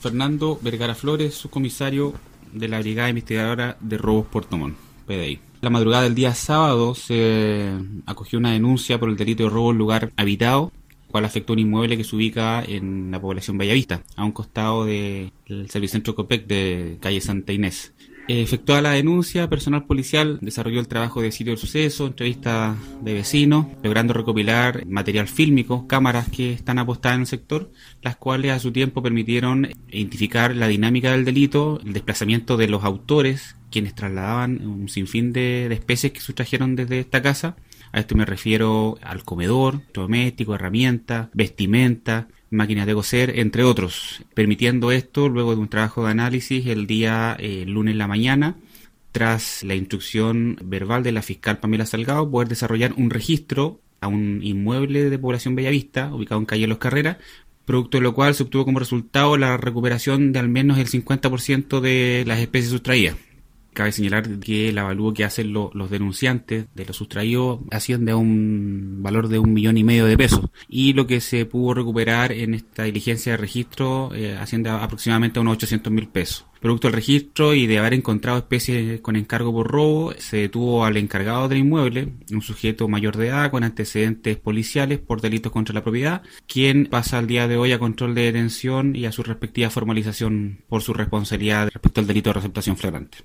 Fernando Vergara Flores, subcomisario de la Brigada Investigadora de Robos Puerto Montt, PDI. La madrugada del día sábado se acogió una denuncia por el delito de robo en lugar habitado, cual afectó un inmueble que se ubica en la población Bellavista, a un costado del Servicentro COPEC de calle Santa Inés. Efectuada la denuncia, personal policial desarrolló el trabajo de sitio del suceso, entrevistas de vecinos, logrando recopilar material fílmico, cámaras que están apostadas en el sector, las cuales a su tiempo permitieron identificar la dinámica del delito, el desplazamiento de los autores, quienes trasladaban un sinfín de, de especies que sustrajeron desde esta casa. A esto me refiero al comedor, doméstico, herramientas, vestimenta, máquinas de coser, entre otros, permitiendo esto luego de un trabajo de análisis el día eh, lunes en la mañana, tras la instrucción verbal de la fiscal Pamela Salgado, poder desarrollar un registro a un inmueble de población Bellavista, ubicado en calle Los Carreras, producto de lo cual se obtuvo como resultado la recuperación de al menos el 50% de las especies sustraídas. Cabe señalar que el avalúo que hacen los denunciantes de los sustraídos asciende a un valor de un millón y medio de pesos. Y lo que se pudo recuperar en esta diligencia de registro eh, asciende a aproximadamente a unos 800 mil pesos. Producto del registro y de haber encontrado especies con encargo por robo, se detuvo al encargado del inmueble, un sujeto mayor de edad con antecedentes policiales por delitos contra la propiedad, quien pasa al día de hoy a control de detención y a su respectiva formalización por su responsabilidad respecto al delito de receptación flagrante.